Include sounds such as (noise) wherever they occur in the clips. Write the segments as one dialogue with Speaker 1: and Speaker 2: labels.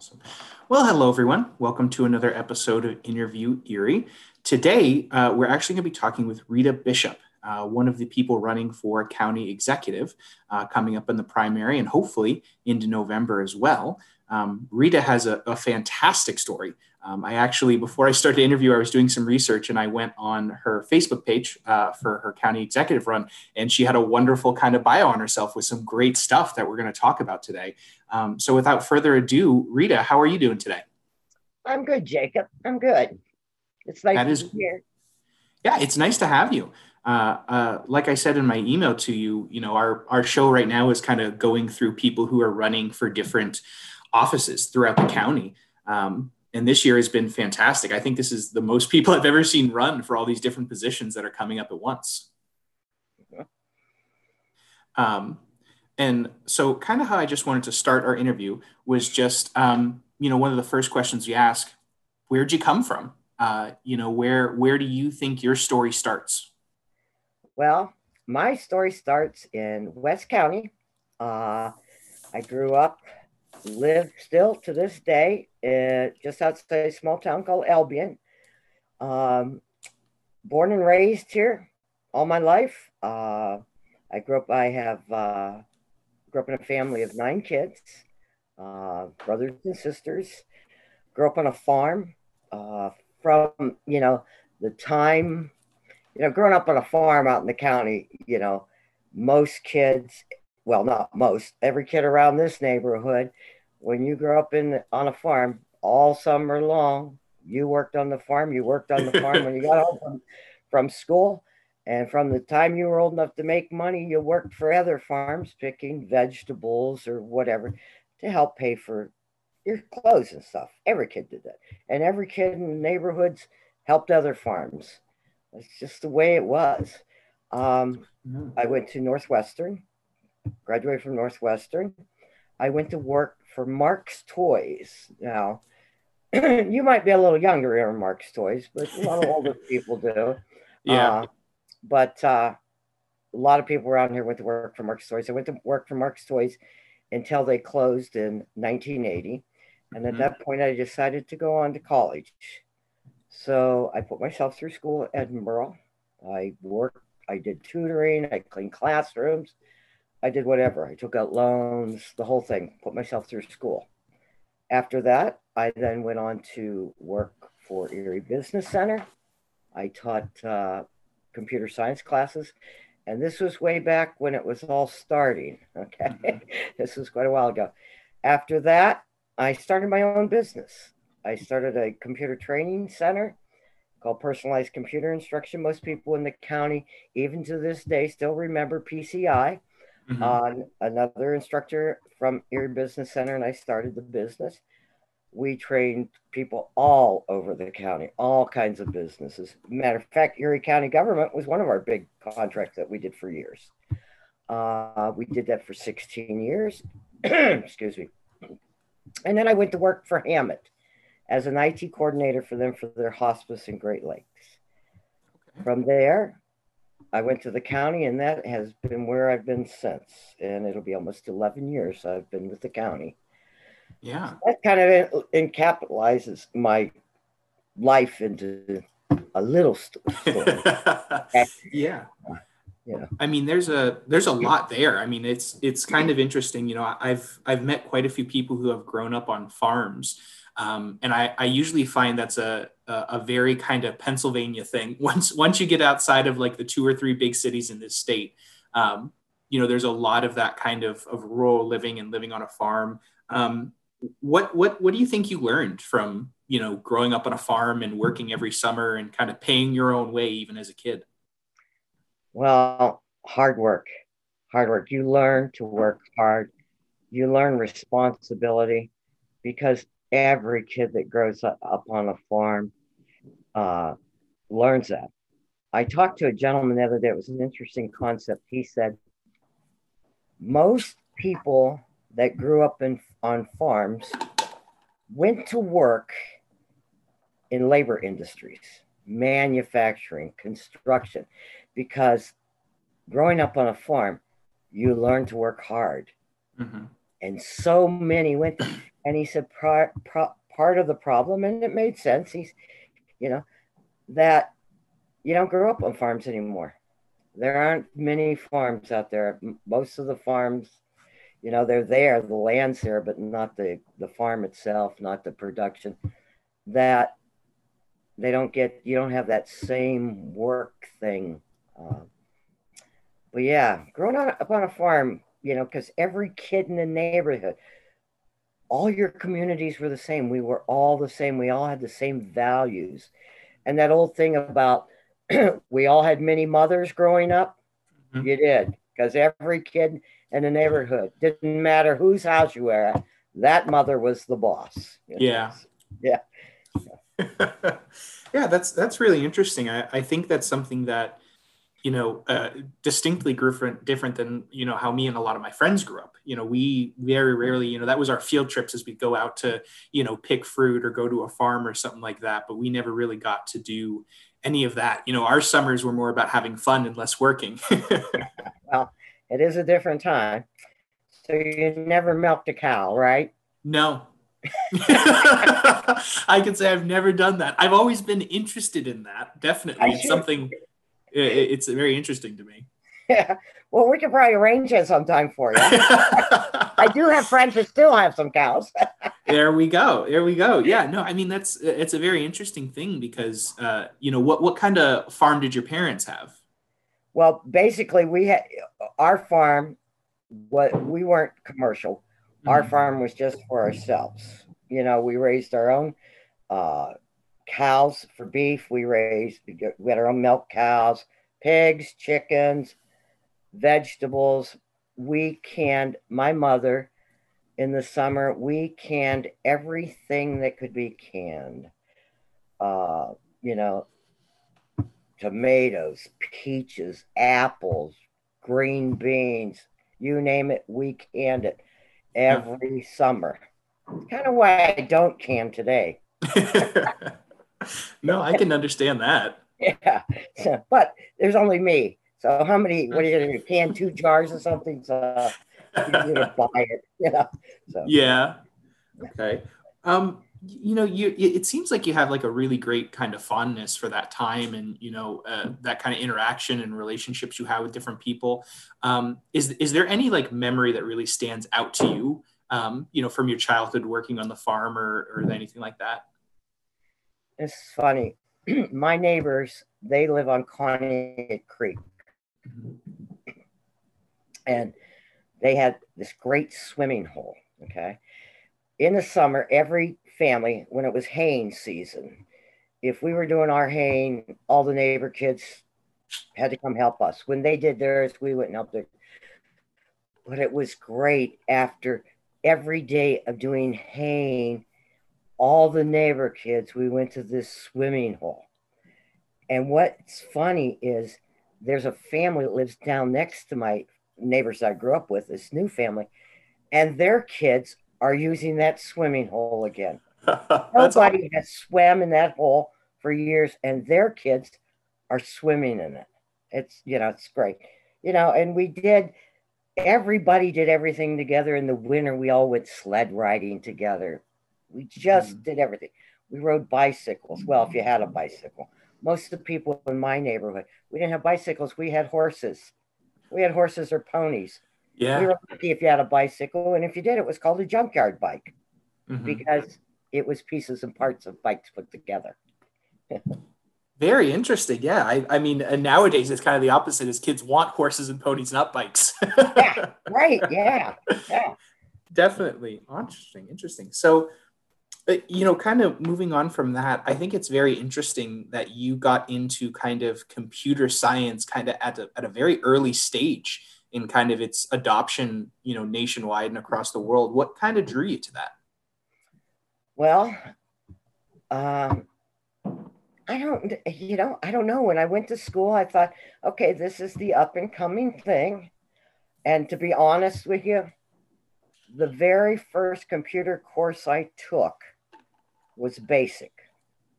Speaker 1: Awesome. Well, hello, everyone. Welcome to another episode of Interview Erie. Today, uh, we're actually going to be talking with Rita Bishop, uh, one of the people running for county executive uh, coming up in the primary and hopefully into November as well. Um, Rita has a, a fantastic story. Um, I actually, before I started the interview, I was doing some research and I went on her Facebook page uh, for her county executive run, and she had a wonderful kind of bio on herself with some great stuff that we're going to talk about today. Um, so, without further ado, Rita, how are you doing today?
Speaker 2: I'm good, Jacob. I'm good. It's nice that is, here.
Speaker 1: Yeah, it's nice to have you. Uh, uh, like I said in my email to you, you know, our our show right now is kind of going through people who are running for different offices throughout the county. Um, and this year has been fantastic. I think this is the most people (laughs) I've ever seen run for all these different positions that are coming up at once. Um, and so, kind of how I just wanted to start our interview was just, um, you know, one of the first questions we ask: Where'd you come from? Uh, you know, where where do you think your story starts?
Speaker 2: Well, my story starts in West County. Uh, I grew up live still to this day uh, just outside a small town called Albion. Um, born and raised here all my life. Uh, I grew up, I have uh, grew up in a family of nine kids, uh, brothers and sisters. Grew up on a farm uh, from, you know, the time, you know, growing up on a farm out in the county, you know, most kids well, not most, every kid around this neighborhood, when you grew up in on a farm all summer long, you worked on the farm. You worked on the (laughs) farm when you got home from, from school. And from the time you were old enough to make money, you worked for other farms, picking vegetables or whatever to help pay for your clothes and stuff. Every kid did that. And every kid in the neighborhoods helped other farms. That's just the way it was. Um. I went to Northwestern graduated from Northwestern. I went to work for Marx Toys. Now, (clears throat) you might be a little younger in Marx Toys, but a lot of (laughs) older people do.
Speaker 1: Yeah. Uh,
Speaker 2: but uh, a lot of people around here went to work for Marx Toys. I went to work for Marx Toys until they closed in 1980. And at mm-hmm. that point, I decided to go on to college. So I put myself through school at Edinboro. I worked, I did tutoring, I cleaned classrooms, I did whatever. I took out loans, the whole thing, put myself through school. After that, I then went on to work for Erie Business Center. I taught uh, computer science classes. And this was way back when it was all starting. (laughs) Okay. Mm-hmm. this was quite a while ago. After that, I started my own business. I started a computer training center called Personalized Computer Instruction. Most people in the county, even to this day, still remember PCI mm-hmm. on another instructor from Erie Business Center, and I started the business. We trained people all over the county, all kinds of businesses. Matter of fact, Erie County government was one of our big contracts that we did for years. Uh, we did that for 16 years. (clears throat) Excuse me. And then I went to work for Hamot as an IT coordinator for them for their hospice in Great Lakes. From there, I went to the county, and that has been where I've been since. And it'll be almost 11 years I've been with the county.
Speaker 1: Yeah.
Speaker 2: That kind of encapitalizes my life into a little story. (laughs)
Speaker 1: yeah. Yeah. I mean, there's a there's a lot there. I mean, it's it's kind of interesting. You know, I've I've met quite a few people who have grown up on farms, um, and I, I usually find that's a, a, a very kind of Pennsylvania thing. (laughs) Once once you get outside of like the two or three big cities in this state, um, you know, there's a lot of that kind of, of rural living and living on a farm. Um, what what what do you think you learned from you know growing up on a farm and working every summer and kind of paying your own way even as a kid?
Speaker 2: Well, hard work, hard work. You learn to work hard. You learn responsibility because every kid that grows up, on a farm uh, learns that. I talked to a gentleman the other day. It was an interesting concept. He said most people that grew up in on farms went to work in labor industries, manufacturing, construction, because growing up on a farm, you learn to work hard. Mm-hmm. And so many went. And he said, part, part of the problem, and it made sense. He's, you know, that you don't grow up on farms anymore. There aren't many farms out there. Most of the farms, you know, they're there, the land's there, but not the, the farm itself, not the production. That they don't get, you don't have that same work thing. Uh, but yeah, growing up on a farm, you know, because every kid in the neighborhood, all your communities were the same. We were all the same. We all had the same values. And that old thing about (clears throat) we all had many mothers growing up. Mm-hmm. You did, because every kid in the neighborhood didn't matter whose house you were at, that mother was the boss.
Speaker 1: Yeah. (laughs)
Speaker 2: Yeah. (laughs)
Speaker 1: yeah, that's that's really interesting. I, I think that's something that you know uh, distinctly different different than you know how me and a lot of my friends grew up you know we very rarely you know that was our field trips as we go out to you know pick fruit or go to a farm or something like that but we never really got to do any of that. You know, our summers were more about having fun and less working. (laughs)
Speaker 2: well, it is a different time. So you never milked a cow, right?
Speaker 1: No. (laughs) I can say I've never done that. I've always been interested in that. Definitely. It's something it's very interesting to me.
Speaker 2: Yeah. Well, we could probably arrange it sometime for you. (laughs) I do have friends who still have some cows. (laughs)
Speaker 1: there we go. There we go. Yeah. No, I mean that's it's a very interesting thing because uh, you know what what kind of farm did your parents have?
Speaker 2: Well, basically, we had our farm. What we weren't commercial. Our mm-hmm. farm was just for ourselves. You know, we raised our own uh, cows for beef. We raised we had our own milk cows, pigs, chickens vegetables. We canned, my mother in the summer, we canned everything that could be canned. Uh, you know, tomatoes, peaches, apples, green beans, you name it, we canned it every summer. Kind of why I don't can today. (laughs) (laughs)
Speaker 1: no, I can understand that. (laughs)
Speaker 2: Yeah, (laughs) but there's only me. So how many? What are you gonna do? Can two jars or something? So you're gonna buy it, you know. So
Speaker 1: yeah. Okay. Um, you know, you it seems like you have like a really great kind of fondness for that time, and you know uh, that kind of interaction and relationships you have with different people. Um, is is there any like memory that really stands out to you? Um, you know, from your childhood working on the farm or or anything like that?
Speaker 2: It's funny. (clears throat) My neighbors, they live on Conneaut Creek. And they had this great swimming hole. Okay. In the summer, every family, when it was haying season, if we were doing our haying, all the neighbor kids had to come help us. When they did theirs, we went and helped it. But it was great after every day of doing haying, all the neighbor kids, we went to this swimming hole. And what's funny is there's a family that lives down next to my neighbors I grew up with, this new family, and their kids are using that swimming hole again. (laughs) Nobody has swam in that hole for years, and their kids are swimming in it. It's you know, it's great. You know, and we did everybody did everything together in the winter. We all went sled riding together. We just mm-hmm. did everything. We rode bicycles. Well, if you had a bicycle most of the people in my neighborhood, we didn't have bicycles. We had horses. We had horses or ponies.
Speaker 1: Yeah.
Speaker 2: We were lucky if you had a bicycle. And if you did, it was called a junkyard bike mm-hmm. because it was pieces and parts of bikes put together.
Speaker 1: Very interesting. Yeah. I, I mean, nowadays it's kind of the opposite is kids want horses and ponies, not bikes.
Speaker 2: yeah. Right. Yeah. (laughs) Yeah.
Speaker 1: Definitely. Interesting. Interesting. So you know, kind of moving on from that, I think it's very interesting that you got into kind of computer science kind of at a, at a very early stage in kind of its adoption, you know, nationwide and across the world. What kind of drew you to that?
Speaker 2: Well, um, I don't, you know, I don't know. When I went to school, I thought, okay, this is the up and coming thing. And to be honest with you, the very first computer course I took was basic,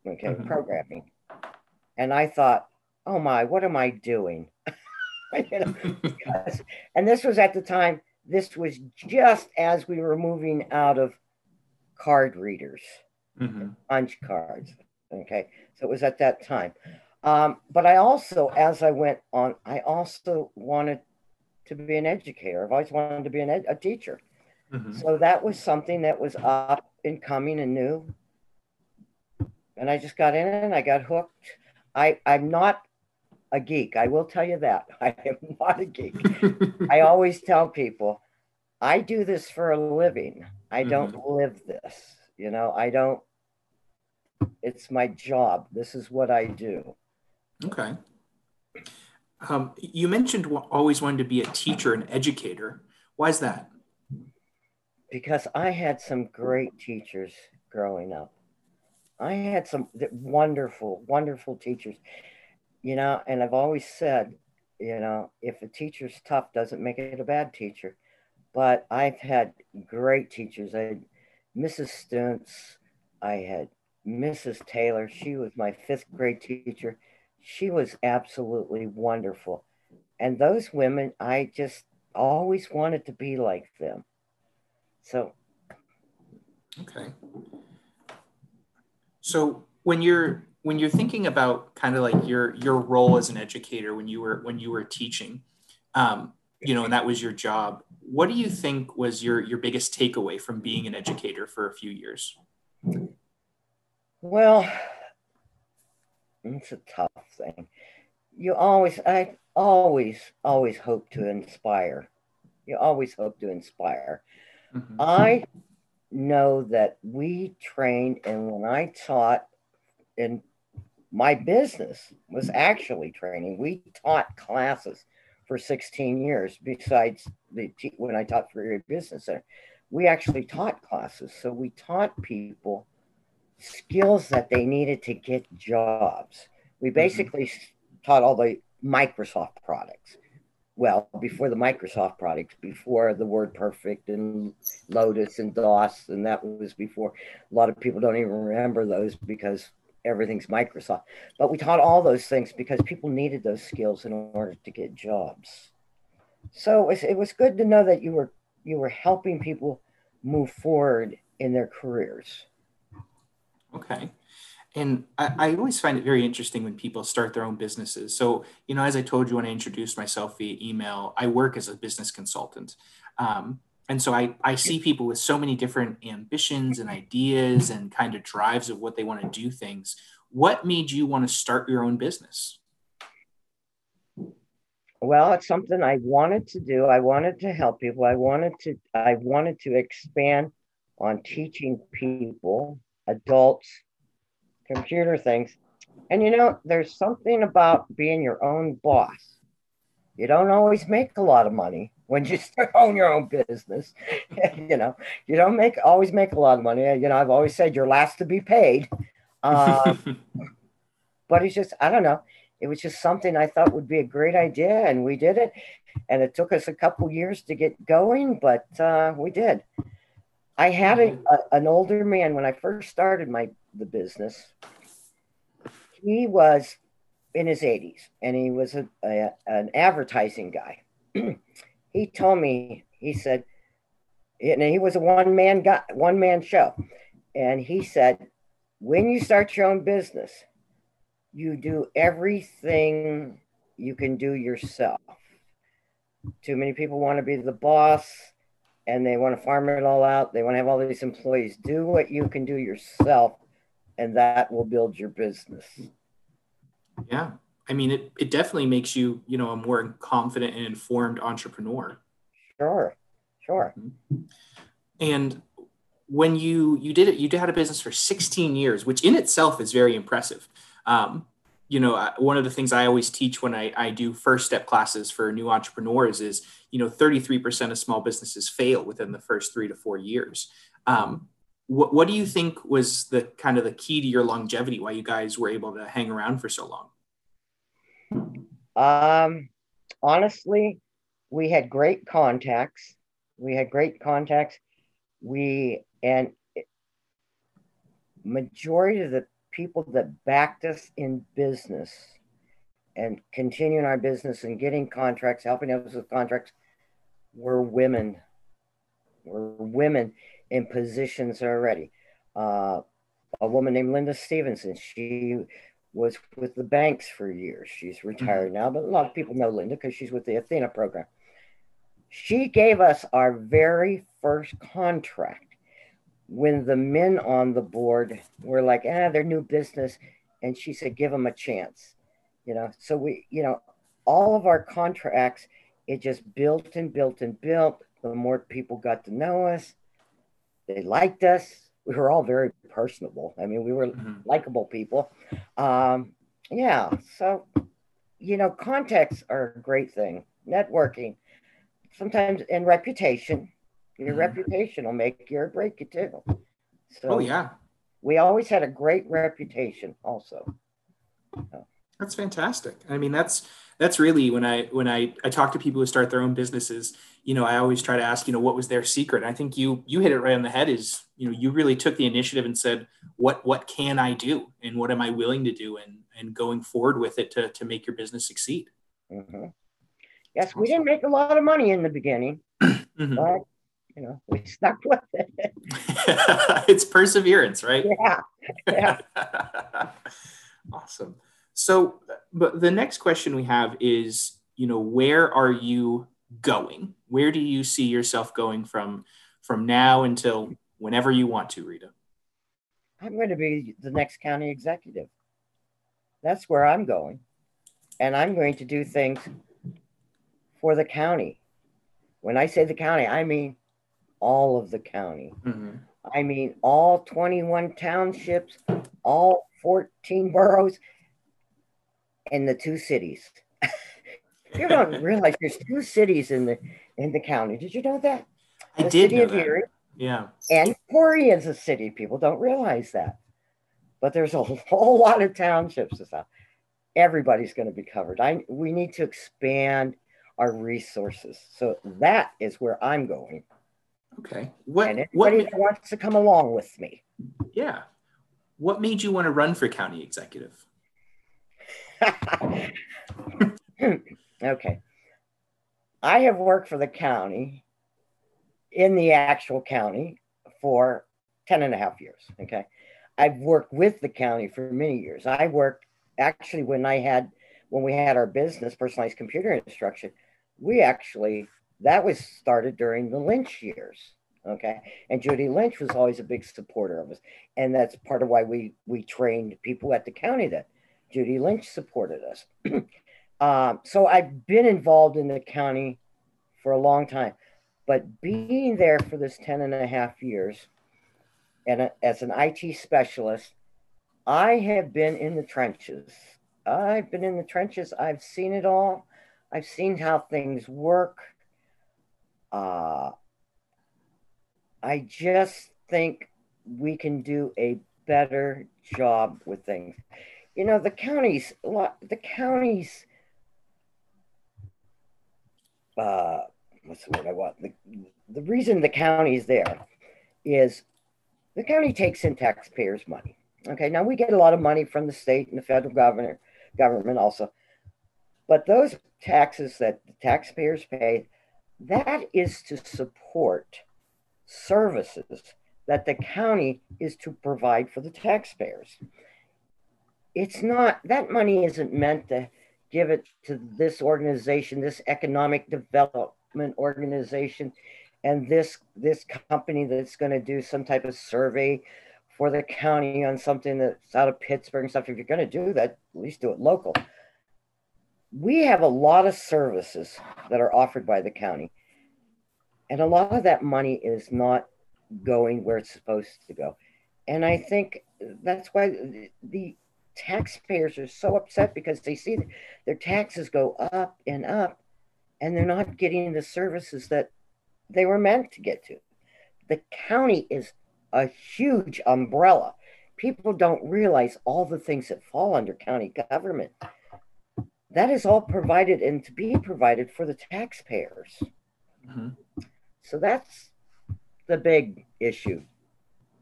Speaker 2: okay, mm-hmm. programming. And I thought, oh my, what am I doing? (laughs) you know, and this was at the time this was just as we were moving out of card readers, mm-hmm. punch cards. Okay, so it was at that time. Um, but I also, as I went on, I also wanted to be an educator. I've always wanted to be an ed- a teacher. Mm-hmm. So that was something that was up and coming and new. And I just got in and I got hooked. I, I'm not a geek. I will tell you that. (laughs) I am not a geek. (laughs) I always tell people, I do this for a living. I don't mm-hmm. live this. You know, I don't, it's my job. This is what I do.
Speaker 1: Okay. Um, you mentioned always wanted to be a teacher and educator. Why is that?
Speaker 2: Because I had some great teachers growing up. I had some wonderful, wonderful teachers, you know, and I've always said, you know, if a teacher's tough, doesn't make it a bad teacher. But I've had great teachers. I had Mrs. Stuntz, I had Mrs. Taylor. She was my fifth grade teacher she was absolutely wonderful. And those women, I just always wanted to be like them. So,
Speaker 1: okay. So when you're when you're thinking about kind of like your your role as an educator when you were when you were teaching, um, you know, and that was your job. What do you think was your your biggest takeaway from being an educator for a few years?
Speaker 2: Well, it's a tough thing. You always, I always, always hope to inspire. You always hope to inspire. Mm-hmm. I know that we trained, and when I taught in my business was actually training, we taught classes for 16 years besides the when I taught for Erie Business Center. We actually taught classes. So we taught people skills that they needed to get jobs. We mm-hmm. basically mm-hmm. taught all the Microsoft products. Well, before the Microsoft products, before the WordPerfect and Lotus and DOS, and that was before a lot of people don't even remember those because everything's Microsoft. But we taught all those things because people needed those skills in order to get jobs. So it was, it was good to know that you were you were helping people move forward in their careers.
Speaker 1: Okay. And I, I, always find it very interesting when people start their own businesses. So, you know, as I told you when I introduced myself via email, I work as a business consultant. Um, and so I, I see people with so many different ambitions and ideas and kind of drives of what they want to do things. What made you want to start your own business?
Speaker 2: Well, it's something I wanted to do. I wanted to help people. I wanted to I wanted to expand on teaching people adults, computer things. And you know, there's something about being your own boss. You don't always make a lot of money when you (laughs) start own your own business. (laughs) you know, you don't make always make a lot of money. You know, I've always said you're last to be paid. Uh, (laughs) but it's just, I don't know. It was just something I thought would be a great idea, and we did it. And it took us a couple years to get going, but uh, we did. I had a, mm-hmm. a, an older man when I first started my the business. He was in his 80s and he was a, a an advertising guy. (clears throat) he told me, he said, and he was a one man guy, one man show. And he said, when you start your own business, you do everything you can do yourself. Too many people want to be the boss and they want to farm it all out. They want to have all these employees. Do what you can do yourself, and that will build your business.
Speaker 1: Yeah. I mean, it, it definitely makes you, you know, a more confident and informed entrepreneur.
Speaker 2: Sure. Sure.
Speaker 1: Mm-hmm. And when you you did it, you had a business for 16 years, which in itself is very impressive. Um, you know, one of the things I always teach when I, I do first step classes for new entrepreneurs is, you know, 33% of small businesses fail within the first three to four years. Um, what, what do you think was the kind of the key to your longevity, why you guys were able to hang around for so
Speaker 2: long? Um, honestly, we had great contacts. We had great contacts. We, and majority of the people that backed us in business and continuing our business and getting contracts, helping us with contracts, were women, were women in positions already. Uh, a woman named Linda Stevenson, she was with the banks for years. She's retired mm-hmm. now, but a lot of people know Linda because she's with the Athena program. She gave us our very first contract when the men on the board were like, ah, they're new business. And she said, give them a chance. You know, so we, you know, all of our contracts, it just built and built and built. The more people got to know us, they liked us. We were all very personable. I mean, we were mm-hmm. likable people. Um, yeah. So, you know, contacts are a great thing. Networking, sometimes, and reputation. Your mm-hmm. reputation will make you or break you too.
Speaker 1: So, oh yeah.
Speaker 2: We always had a great reputation, also.
Speaker 1: That's fantastic. I mean, that's that's really when I when I I talk to people who start their own businesses. You know, I always try to ask, you know, what was their secret? And I think you you hit it right on the head. Is you know, you really took the initiative and said, what what can I do, and what am I willing to do, and and going forward with it to to make your business succeed.
Speaker 2: Mm-hmm. Yes, we didn't make a lot of money in the beginning, mm-hmm. but you know, we (laughs) stuck with it. (laughs)
Speaker 1: it's perseverance, right?
Speaker 2: Yeah. Yeah. (laughs)
Speaker 1: awesome. So, but the next question we have is, you know, where are you going? Where do you see yourself going from from now until whenever you want to, Rita?
Speaker 2: I'm going to be the next county executive. That's where I'm going. And I'm going to do things for the county. When I say the county, I mean all of the county. Mm-hmm. I mean all 21 townships, all 14 boroughs, and the two cities. (laughs) you don't realize there's two cities in the in the county. Did you know that?
Speaker 1: The I did know that. yeah.
Speaker 2: And Corry is a city. People don't realize that. But there's a whole lot of townships and stuff. Everybody's going to be covered. I we need to expand our resources. So that is where I'm going.
Speaker 1: Okay.
Speaker 2: What and anybody what, wants to come along with me.
Speaker 1: Yeah. What made you want to run for county executive?
Speaker 2: Okay. I have worked for the county in the actual county for 10 and a half years. Okay. I've worked with the county for many years. I worked actually when I had, when we had our business, personalized computer instruction, we actually, that was started during the Lynch years. Okay. And Judy Lynch was always a big supporter of us. And that's part of why we, we trained people at the county that Judy Lynch supported us. (clears throat) um, so I've been involved in the county for a long time, but being there for this 10 and a half years and a, as an IT specialist, I have been in the trenches. I've been in the trenches. I've seen it all. I've seen how things work. Uh, I just think we can do a better job with things you know, the counties, the counties, uh, what's the word I want? The, the reason the county is there is the county takes in taxpayers' money. Okay, now we get a lot of money from the state and the federal government, government also, but those taxes that the taxpayers pay, that is to support services that the county is to provide for the taxpayers it's not that money isn't meant to give it to this organization, this economic development organization, and this this company that's going to do some type of survey for the county on something that's out of Pittsburgh and stuff. If you're going to do that, at least do it local. We have a lot of services that are offered by the county, and a lot of that money is not going where it's supposed to go. And I think that's why the taxpayers are so upset because they see their taxes go up and up and they're not getting the services that they were meant to get to. The county is a huge umbrella. People don't realize all the things that fall under county government. That is all provided and to be provided for the taxpayers. Mm-hmm. So that's the big issue,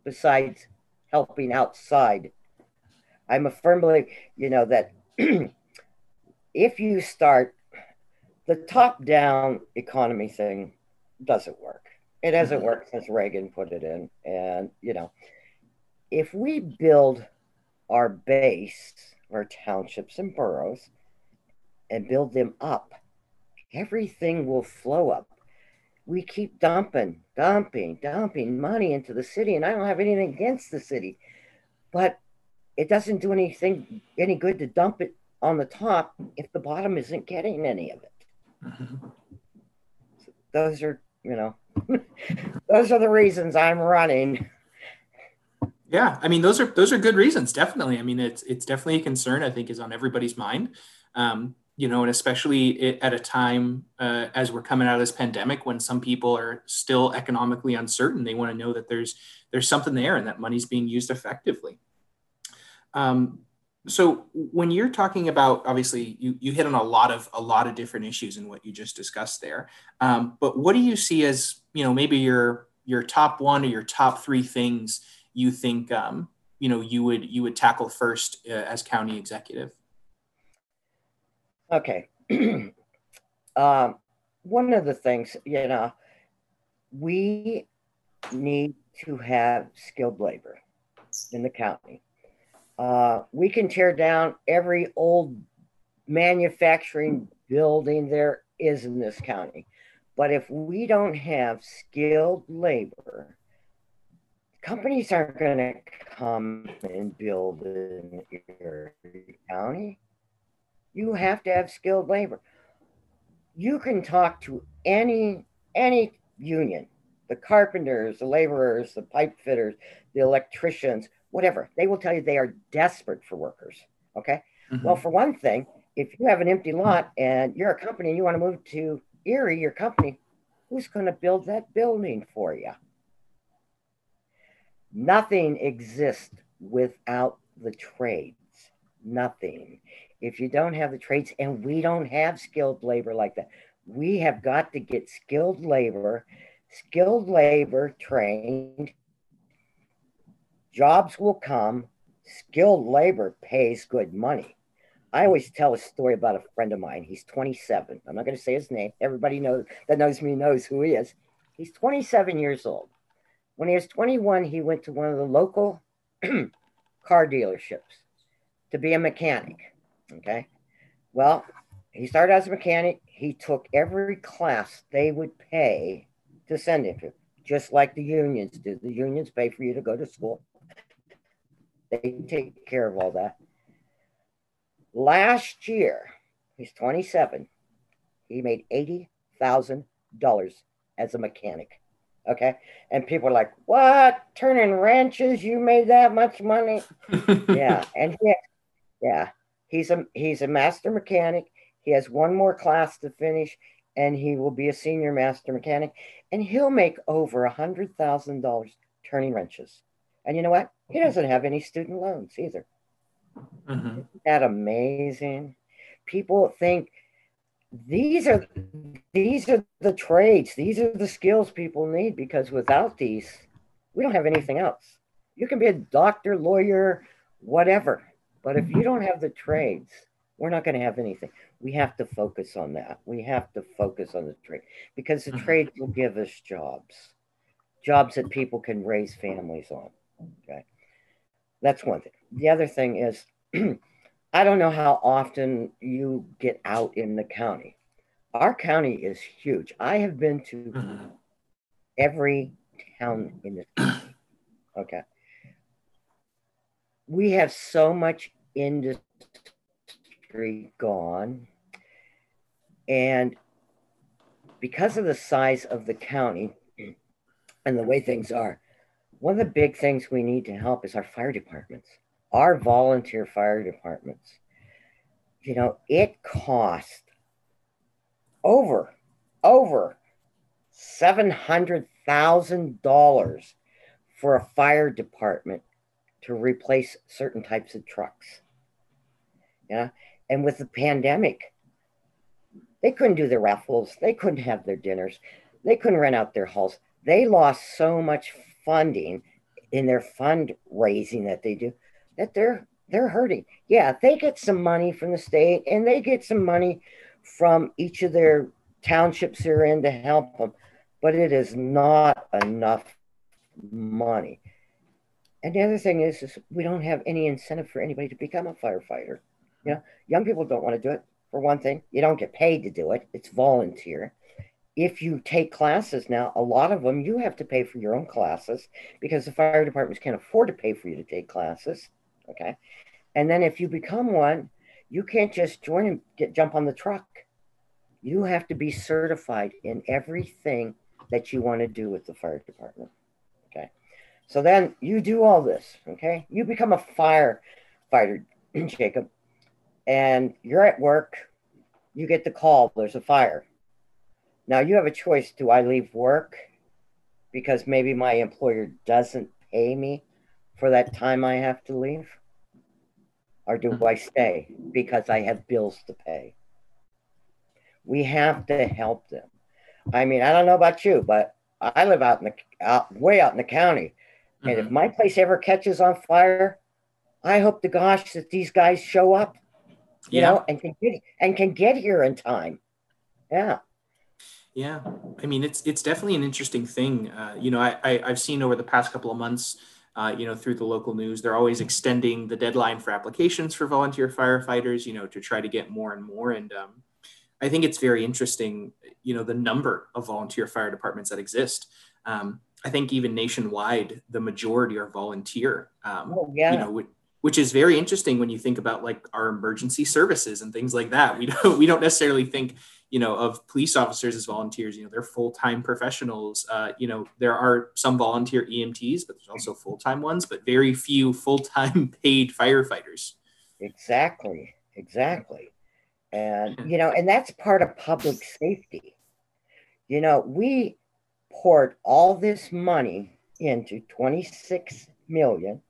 Speaker 2: besides helping outside I'm a firm believer, you know, that (clears throat) if you start the top down economy thing doesn't work. It hasn't mm-hmm. worked since Reagan put it in. And, you know, if we build our base, our townships and boroughs, and build them up, everything will flow up. We keep dumping, dumping, dumping money into the city, and I don't have anything against the city, but it doesn't do anything any good to dump it on the top if the bottom isn't getting any of it. Mm-hmm. (laughs) Those are, you know, (laughs) those are the reasons I'm running.
Speaker 1: Yeah, I mean those are those are good reasons. Definitely, I mean it's it's definitely a concern. I think is on everybody's mind. Um, you know, and especially at a time uh, as we're coming out of this pandemic, when some people are still economically uncertain, they want to know that there's there's something there and that money's being used effectively. Um, so when you're talking about obviously you, you hit on a lot of a lot of different issues in what you just discussed there. Um, but what do you see as you know maybe your your top one or your top three things you think um, you know you would you would tackle first uh, as county executive?
Speaker 2: Okay. (clears throat) Um, one of the things you know we need to have skilled labor in the county uh, we can tear down every old manufacturing building there is in this county. But if we don't have skilled labor, companies aren't going to come and build in your county. You have to have skilled labor. You can talk to any any union, the carpenters, the laborers, the pipe fitters, the electricians whatever. They will tell you they are desperate for workers. Okay. Mm-hmm. Well, for one thing, if you have an empty lot and you're a company and you want to move to Erie, your company, who's going to build that building for you? Nothing exists without the trades. Nothing. If you don't have the trades, and we don't have skilled labor like that, we have got to get skilled labor, skilled labor trained Jobs will come. Skilled labor pays good money. I always tell a story about a friend of mine. He's 27. I'm not going to say his name. Everybody knows that knows me knows who he is. He's 27 years old. When he was 21, he went to one of the local (clears throat) car dealerships to be a mechanic. Okay. Well, he started as a mechanic. He took every class they would pay to send him to, just like the unions do. The unions pay for you to go to school. They take care of all that. Last year, he's 27. He made $80,000 as a mechanic. Okay. And people are like, what? Turning wrenches? You made that much money? (laughs) yeah. And he, yeah, he's a he's a master mechanic. He has one more class to finish, and he will be a senior master mechanic. And he'll make over a hundred thousand dollars turning wrenches. And you know what? He doesn't have any student loans either. Mm-hmm. Isn't that amazing? People think these are these are the trades, these are the skills people need because without these, we don't have anything else. You can be a doctor, lawyer, whatever, but if you don't have the trades, we're not going to have anything. We have to focus on that. We have to focus on the trade because the mm-hmm. trades will give us jobs, jobs that people can raise families on. Okay. That's one thing. The other thing is, (clears throat) I don't know how often you get out in the county. Our county is huge. I have been to mm-hmm. every town in the county. Okay. We have so much industry gone. And because of the size of the county (clears throat) and the way things are, one of the big things we need to help is our fire departments, our volunteer fire departments. You know, it cost over, over $700,000 for a fire department to replace certain types of trucks. Yeah. And with the pandemic, they couldn't do their raffles, they couldn't have their dinners, they couldn't rent out their halls. They lost so much funding in their fundraising that they do that they're they're hurting. Yeah, they get some money from the state and they get some money from each of their townships they're in to help them. but it is not enough money. And the other thing is, is we don't have any incentive for anybody to become a firefighter. You know, young people don't want to do it. For one thing, you don't get paid to do it. It's volunteer. If you take classes now, a lot of them you have to pay for your own classes because the fire departments can't afford to pay for you to take classes. Okay. And then if you become one, you can't just join and get jump on the truck. You have to be certified in everything that you want to do with the fire department. Okay. So then you do all this. Okay. You become a firefighter, (clears throat) Jacob, and you're at work. You get the call, there's a fire. Now you have a choice. Do I leave work because maybe my employer doesn't pay me for that time I have to leave? Or do I stay because I have bills to pay? We have to help them. I mean, I don't know about you, but I live out in the out, way out in the county, and mm-hmm. if my place ever catches on fire, I hope to gosh that these guys show up, you yeah. know, and can get and can get here in time. Yeah.
Speaker 1: Yeah, I mean it's it's definitely an interesting thing. Uh, you know, I, I have seen over the past couple of months, uh, you know, through the local news, they're always extending the deadline for applications for volunteer firefighters. You know, to try to get more and more. And um, I think it's very interesting, you know, the number of volunteer fire departments that exist. Um, I think even nationwide, the majority are volunteer. Um, oh, yeah. You know, which is very interesting when you think about like our emergency services and things like that. We don't (laughs) we don't necessarily think you know of police officers as volunteers. You know, they're full time professionals. Uh, you know, there are some volunteer EMTs, but there's also full time ones, but very few full time (laughs) paid firefighters.
Speaker 2: Exactly, exactly and you know and that's part of public safety you know we poured all this money into 26 million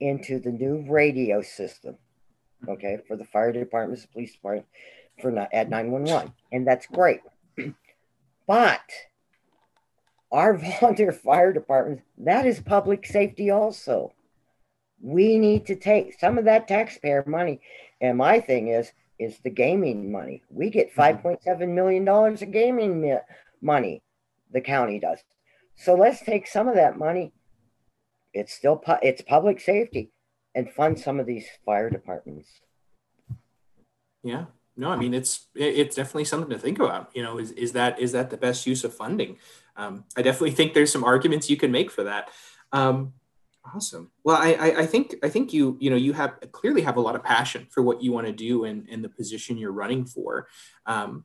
Speaker 2: into the new radio system okay for the fire departments police department for not at 911 and that's great (clears throat) but our (laughs) volunteer fire departments, that is public safety also we need to take some of that taxpayer money and my thing is is the gaming money. We get mm-hmm. $5.7 million of gaming money, the county does. So let's take some of that money. It's still pu- it's public safety and fund some of these fire departments.
Speaker 1: Yeah. No, I mean it's it's definitely something to think about. You know, is is that is that the best use of funding? Um, I definitely think there's some arguments you can make for that. Um, Awesome. Well, I, I, I think I think you you know you have clearly have a lot of passion for what you want to do and, and the position you're running for. Um,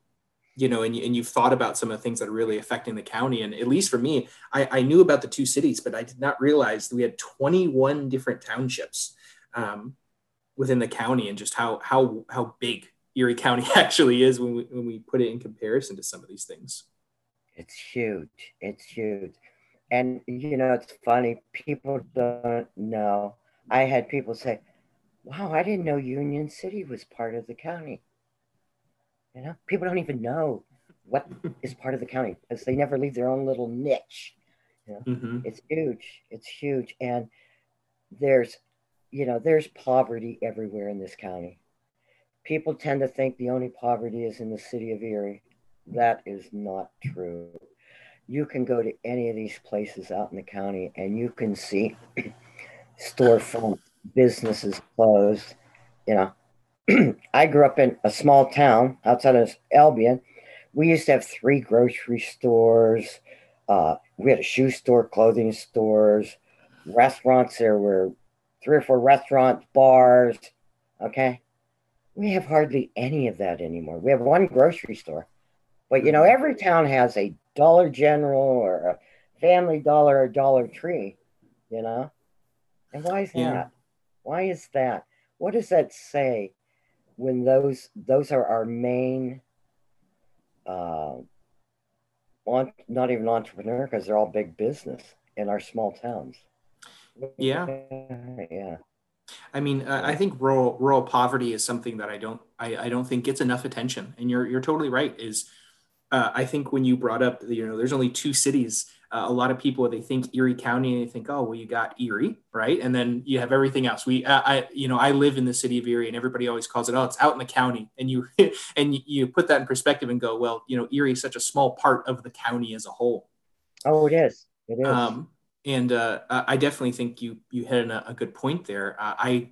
Speaker 1: you know, and, and you've thought about some of the things that are really affecting the county. And at least for me, I, I knew about the two cities, but I did not realize we had 21 different townships um, within the county and just how how how big Erie County (laughs) actually is when we when we put it in comparison to some of these things.
Speaker 2: It's huge. It's huge. And you know, it's funny, people don't know. I had people say, Wow, I didn't know Union City was part of the county. You know, people don't even know what (laughs) is part of the county because they never leave their own little niche. You know? mm-hmm. It's huge. It's huge. And there's, you know, there's poverty everywhere in this county. People tend to think the only poverty is in the city of Erie. That is not true you can go to any of these places out in the county and you can see (clears throat) storefront businesses closed. You know, (clears throat) I grew up in a small town outside of Albion. We used to have three grocery stores. Uh, we had a shoe store, clothing stores, restaurants. There were three or four restaurants, bars. Okay. We have hardly any of that anymore. We have one grocery store. But you know, every town has a Dollar General or a Family Dollar or Dollar Tree, you know? And why is yeah. that? Why is that? What does that say when those those are our main uh on, not even entrepreneur because they're all big business in our small towns.
Speaker 1: Yeah. Yeah. I mean, uh, I think rural rural poverty is something that I don't I, I don't think gets enough attention. And you're you're totally right. Is uh, I think when you brought up, you know, there's only two cities. Uh, a lot of people they think Erie County and they think, oh, well, you got Erie, right? And then you have everything else. We, uh, I, you know, I live in the city of Erie, and everybody always calls it, oh, it's out in the county. And you, (laughs) and you put that in perspective and go, well, you know, Erie is such a small part of the county as a whole.
Speaker 2: Oh, it is. It is. Um,
Speaker 1: and uh, I definitely think you you hit a, a good point there. Uh, I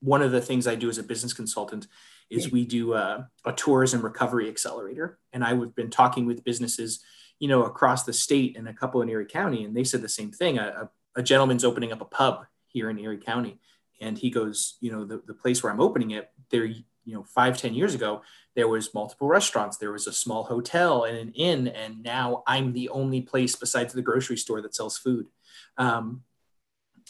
Speaker 1: one of the things I do as a business consultant is we do a, a tourism recovery accelerator, and I've been talking with businesses, you know, across the state and a couple in Erie County, and they said the same thing. A, a, a gentleman's opening up a pub here in Erie County, and he goes, you know, the, the place where I'm opening it, there, you know, five ten years ago, there was multiple restaurants, there was a small hotel and an inn, and now I'm the only place besides the grocery store that sells food. Um,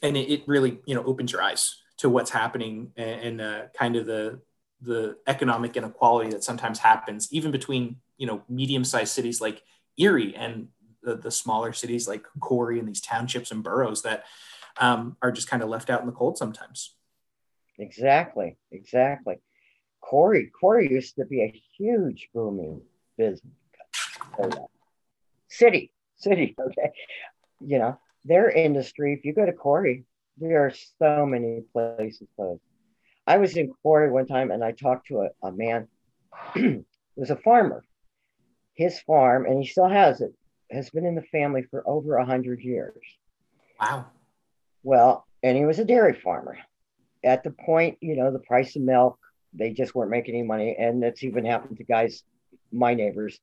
Speaker 1: and it, it, really, you know, opens your eyes to what's happening and, uh, kind of the the economic inequality that sometimes happens, even between you know medium-sized cities like Erie and the, the smaller cities like Corry and these townships and boroughs that um, are just kind of left out in the cold sometimes.
Speaker 2: Exactly, exactly. Corry, Corry used to be a huge booming business. City, city, okay. You know, their industry, if you go to Corry, there are so many places closed. I was in Corry one time and I talked to a, a man (clears throat) who was a farmer. His farm, and he still has it, has been in the family for over a hundred years.
Speaker 1: Wow.
Speaker 2: Well, and he was a dairy farmer. At the point, you know, the price of milk, they just weren't making any money. And it's even happened to guys, my neighbors.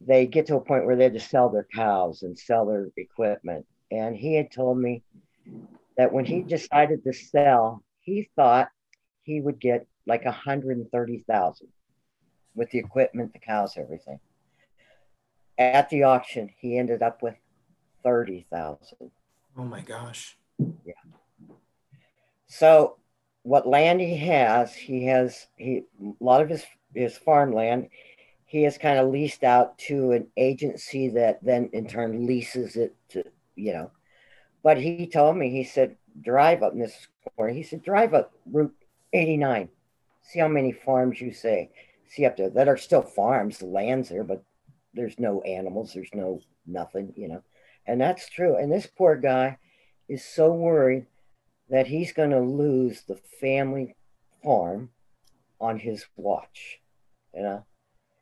Speaker 2: They get to a point where they had to sell their cows and sell their equipment. And he had told me that when he decided to sell, he thought he would get like 130,000 with the equipment, the cows, everything. At the auction, he ended up with 30,000.
Speaker 1: Oh my gosh.
Speaker 2: Yeah. So what land he has, he has he a lot of his his farmland he has kind of leased out to an agency that then in turn leases it to you know. But he told me he said drive up this corner he said drive up route 89 see how many farms you say see up there that are still farms the land's there but there's no animals there's no nothing you know. And that's true. And this poor guy is so worried that he's going to lose the family farm on his watch, you know,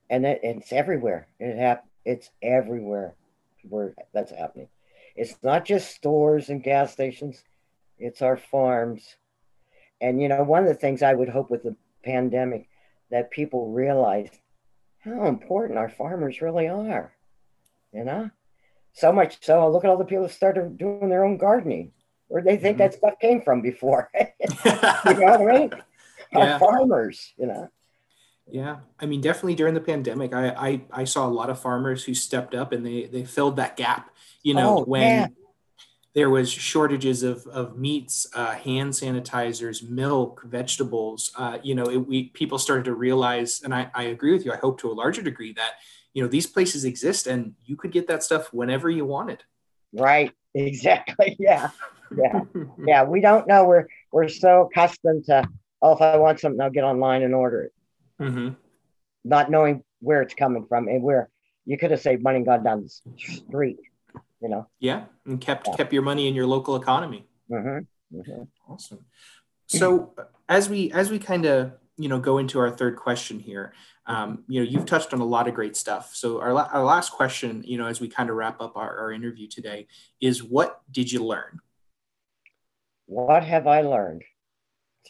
Speaker 2: and it, it's everywhere. It hap- It's everywhere where that's happening. It's not just stores and gas stations; it's our farms. And you know, one of the things I would hope with the pandemic that people realize how important our farmers really are. You know, so much so. Look at all the people that started doing their own gardening where they think mm-hmm. that stuff came from before. (laughs) (laughs) you know what I mean? Yeah. Our farmers, you know.
Speaker 1: Yeah, I mean, definitely during the pandemic, I, I I saw a lot of farmers who stepped up and they they filled that gap. You know, oh, when yeah. there was shortages of of meats, uh, hand sanitizers, milk, vegetables. Uh, you know, it, we people started to realize, and I, I agree with you. I hope to a larger degree that you know these places exist and you could get that stuff whenever you wanted.
Speaker 2: Right. (laughs) Exactly. (laughs) Yeah yeah, yeah. We don't know. We're we're so accustomed to oh, if I want something, I'll get online and order it, mm-hmm. not knowing where it's coming from and where you could have saved money and gone down the street. You know.
Speaker 1: Yeah, and kept yeah. kept your money in your local economy.
Speaker 2: Mm-hmm. Mm-hmm.
Speaker 1: Awesome. So as we as we kind of you know go into our third question here, um, you know you've touched on a lot of great stuff. So our, our last question, you know, as we kind of wrap up our, our interview today, is what did you learn?
Speaker 2: what have I learned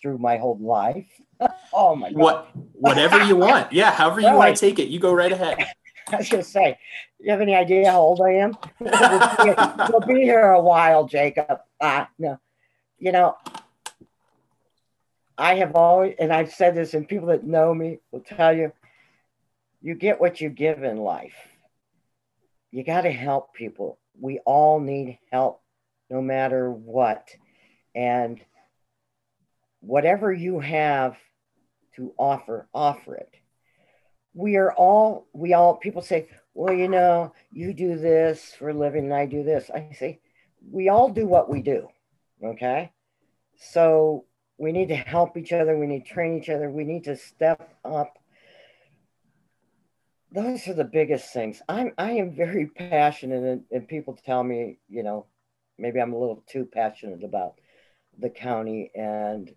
Speaker 2: through my whole life? (laughs) oh my God.
Speaker 1: What, whatever you want. (laughs) Yeah, however you well, want to take it, you go right ahead. (laughs)
Speaker 2: I was going to say, you have any idea how old I am? (laughs) we'll, be, here a while, Jacob. Uh, no, you know, I have always, and I've said this, and people that know me will tell you, you get what you give in life. You got to help people. We all need help, no matter what. And whatever you have to offer, offer it. We are all, we all, people say, well, you know, you do this for a living and I do this. I say, we all do what we do. Okay. So we need to help each other. We need to train each other. We need to step up. Those are the biggest things. I'm I am very passionate, and, and people tell me, you know, maybe I'm a little too passionate about the county and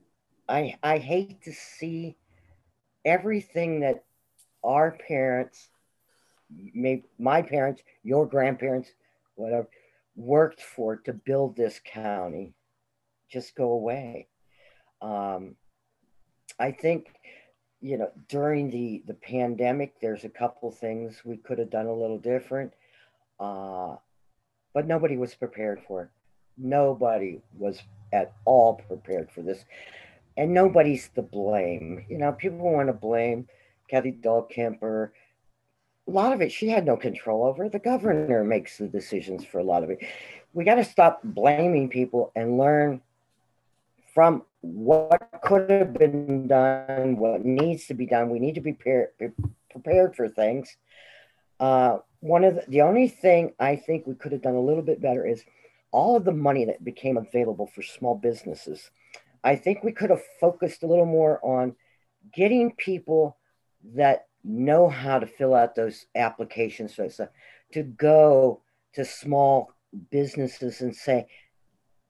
Speaker 2: I I hate to see everything that our parents, may, my parents, your grandparents whatever, worked for to build this county just go away. Um, I think, you know, during the, the pandemic, there's a couple things we could have done a little different, uh, but nobody was prepared for it. Nobody was at all prepared for this. And nobody's to blame. You know, people want to blame Kathy Dahlkemper. A lot of it, she had no control over. The governor makes the decisions for a lot of it. We got to stop blaming people and learn from what could have been done, what needs to be done. We need to be prepared, prepared for things. Uh, one of the, the only thing I think we could have done a little bit better is all of the money that became available for small businesses. I think we could have focused a little more on getting people that know how to fill out those applications so uh, to go to small businesses and say,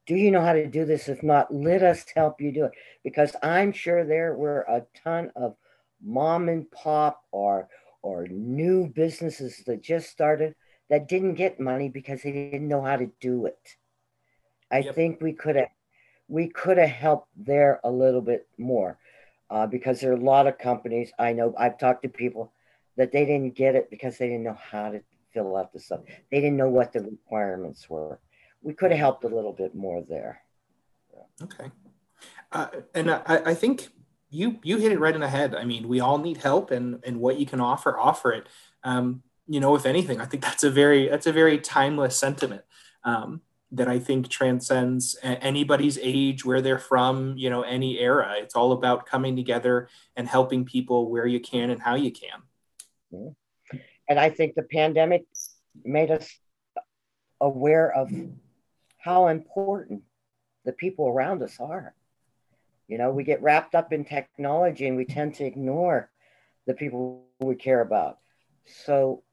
Speaker 2: do you know how to do this? If not, let us help you do it. Because I'm sure there were a ton of mom and pop or or new businesses that just started that didn't get money because they didn't know how to do it. I yep. think we could have we could have helped there a little bit more uh, because there are a lot of companies I know I've talked to people that they didn't get it because they didn't know how to fill out the stuff. They didn't know what the requirements were we could have helped a little bit more there.
Speaker 1: Okay. Uh, and I, I think you you hit it right in the head. I mean, we all need help, and and what you can offer, offer it. Um, you know, if anything, I think that's a very that's a very timeless sentiment um, that I think transcends anybody's age, where they're from, you know, any era. It's all about coming together and helping people where you can and how you can.
Speaker 2: And I think the pandemic made us aware of how important the people around us are. You know, we get wrapped up in technology and we tend to ignore the people we care about. So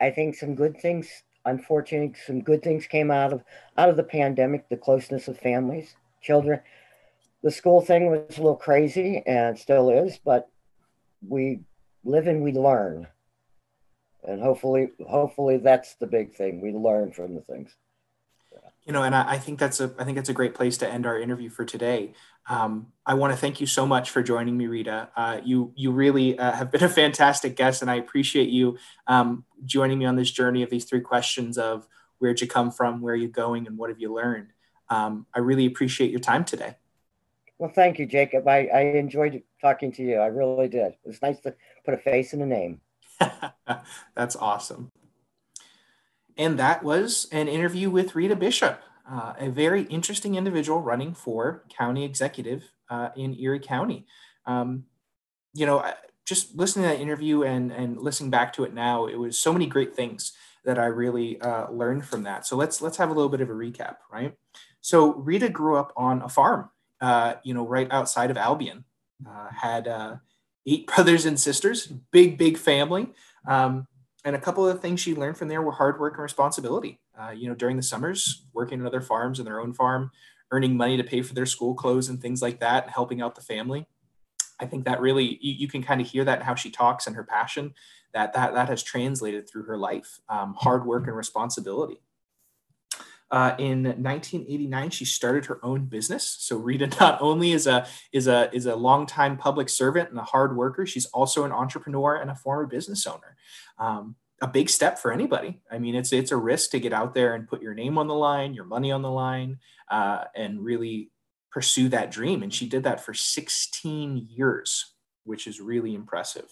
Speaker 2: I think some good things, unfortunately, some good things came out of out of the pandemic, the closeness of families, children. The school thing was a little crazy and still is, but we live and we learn. And hopefully hopefully that's the big thing. We learn from the things
Speaker 1: you know, and I, I, think that's a I think that's a great place to end our interview for today. Um, I want to thank you so much for joining me, Rita. Uh, you you really uh, have been a fantastic guest, and I appreciate you um, joining me on this journey of these three questions of where'd you come from, where are you going, and what have you learned. Um, I really appreciate your time today.
Speaker 2: Well, thank you, Jacob. I, I enjoyed talking to you. I really did. It was nice to put a face in a name. (laughs)
Speaker 1: That's awesome. And that was an interview with Rita Bishop, uh, a very interesting individual running for county executive uh, in Erie County. Um, you know, just listening to that interview and, and listening back to it now, it was so many great things that I really uh, learned from that. So let's let's have a little bit of a recap, right? So Rita grew up on a farm, uh, you know, right outside of Albion. Uh, had uh, eight (laughs) brothers and sisters, big big family. Um, and a couple of the things she learned from there were hard work and responsibility. Uh, you know, during the summers, working on other farms and their own farm, earning money to pay for their school clothes and things like that, and helping out the family. I think that really you, you can kind of hear that in how she talks and her passion that that that has translated through her life. Um, hard work and responsibility. Uh, in 1989, she started her own business. So Rita (laughs) not only is a is a is a longtime public servant and a hard worker, she's also an entrepreneur and a former business owner. Um, a big step for anybody. I mean, it's it's a risk to get out there and put your name on the line, your money on the line, uh, and really pursue that dream. And she did that for 16 years, which is really impressive.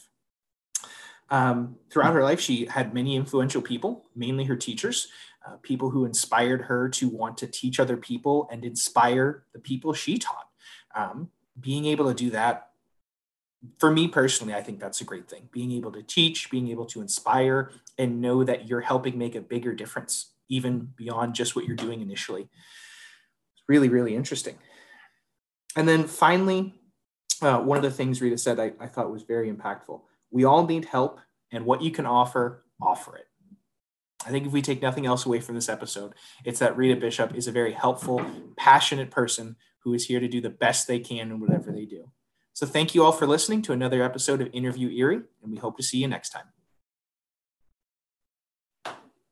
Speaker 1: Um, throughout her life, she had many influential people, mainly her teachers, uh, people who inspired her to want to teach other people and inspire the people she taught. Um, being able to do that, for me personally, I think that's a great thing. Being able to teach, being able to inspire, and know that you're helping make a bigger difference, even beyond just what you're doing initially. It's really, really interesting. And then finally, uh, one of the things Rita said I, I thought was very impactful. We all need help, and what you can offer, offer it. I think if we take nothing else away from this episode, it's that Rita Bishop is a very helpful, passionate person who is here to do the best they can in whatever they do. So thank you all for listening to another episode of Interview Erie, and we hope to see you next time.